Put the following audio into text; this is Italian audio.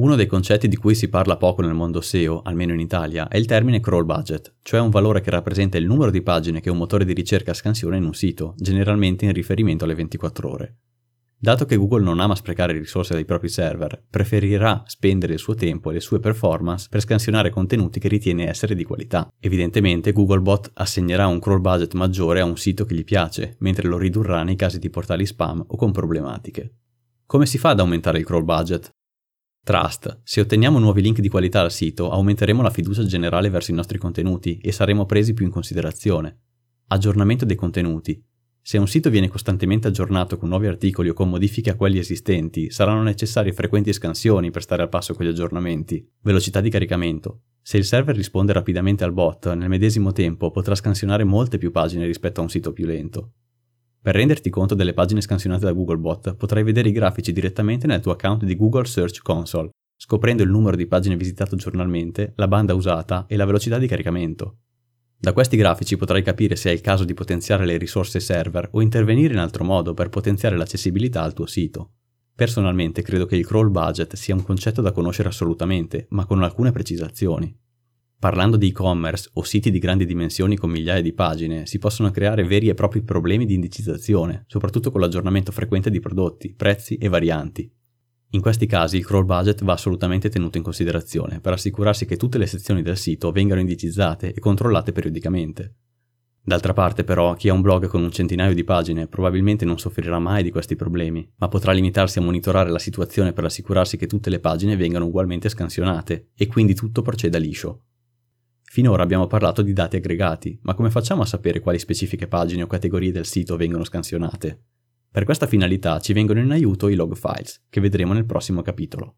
Uno dei concetti di cui si parla poco nel mondo SEO, almeno in Italia, è il termine crawl budget, cioè un valore che rappresenta il numero di pagine che un motore di ricerca scansiona in un sito, generalmente in riferimento alle 24 ore. Dato che Google non ama sprecare risorse dai propri server, preferirà spendere il suo tempo e le sue performance per scansionare contenuti che ritiene essere di qualità. Evidentemente Googlebot assegnerà un crawl budget maggiore a un sito che gli piace, mentre lo ridurrà nei casi di portali spam o con problematiche. Come si fa ad aumentare il crawl budget? Trust. Se otteniamo nuovi link di qualità al sito, aumenteremo la fiducia generale verso i nostri contenuti e saremo presi più in considerazione. Aggiornamento dei contenuti. Se un sito viene costantemente aggiornato con nuovi articoli o con modifiche a quelli esistenti, saranno necessarie frequenti scansioni per stare al passo con gli aggiornamenti. Velocità di caricamento. Se il server risponde rapidamente al bot, nel medesimo tempo potrà scansionare molte più pagine rispetto a un sito più lento. Per renderti conto delle pagine scansionate da Googlebot, potrai vedere i grafici direttamente nel tuo account di Google Search Console, scoprendo il numero di pagine visitate giornalmente, la banda usata e la velocità di caricamento. Da questi grafici potrai capire se è il caso di potenziare le risorse server o intervenire in altro modo per potenziare l'accessibilità al tuo sito. Personalmente credo che il crawl budget sia un concetto da conoscere assolutamente, ma con alcune precisazioni. Parlando di e-commerce o siti di grandi dimensioni con migliaia di pagine, si possono creare veri e propri problemi di indicizzazione, soprattutto con l'aggiornamento frequente di prodotti, prezzi e varianti. In questi casi il crawl budget va assolutamente tenuto in considerazione per assicurarsi che tutte le sezioni del sito vengano indicizzate e controllate periodicamente. D'altra parte però chi ha un blog con un centinaio di pagine probabilmente non soffrirà mai di questi problemi, ma potrà limitarsi a monitorare la situazione per assicurarsi che tutte le pagine vengano ugualmente scansionate e quindi tutto proceda liscio. Finora abbiamo parlato di dati aggregati, ma come facciamo a sapere quali specifiche pagine o categorie del sito vengono scansionate? Per questa finalità ci vengono in aiuto i log files, che vedremo nel prossimo capitolo.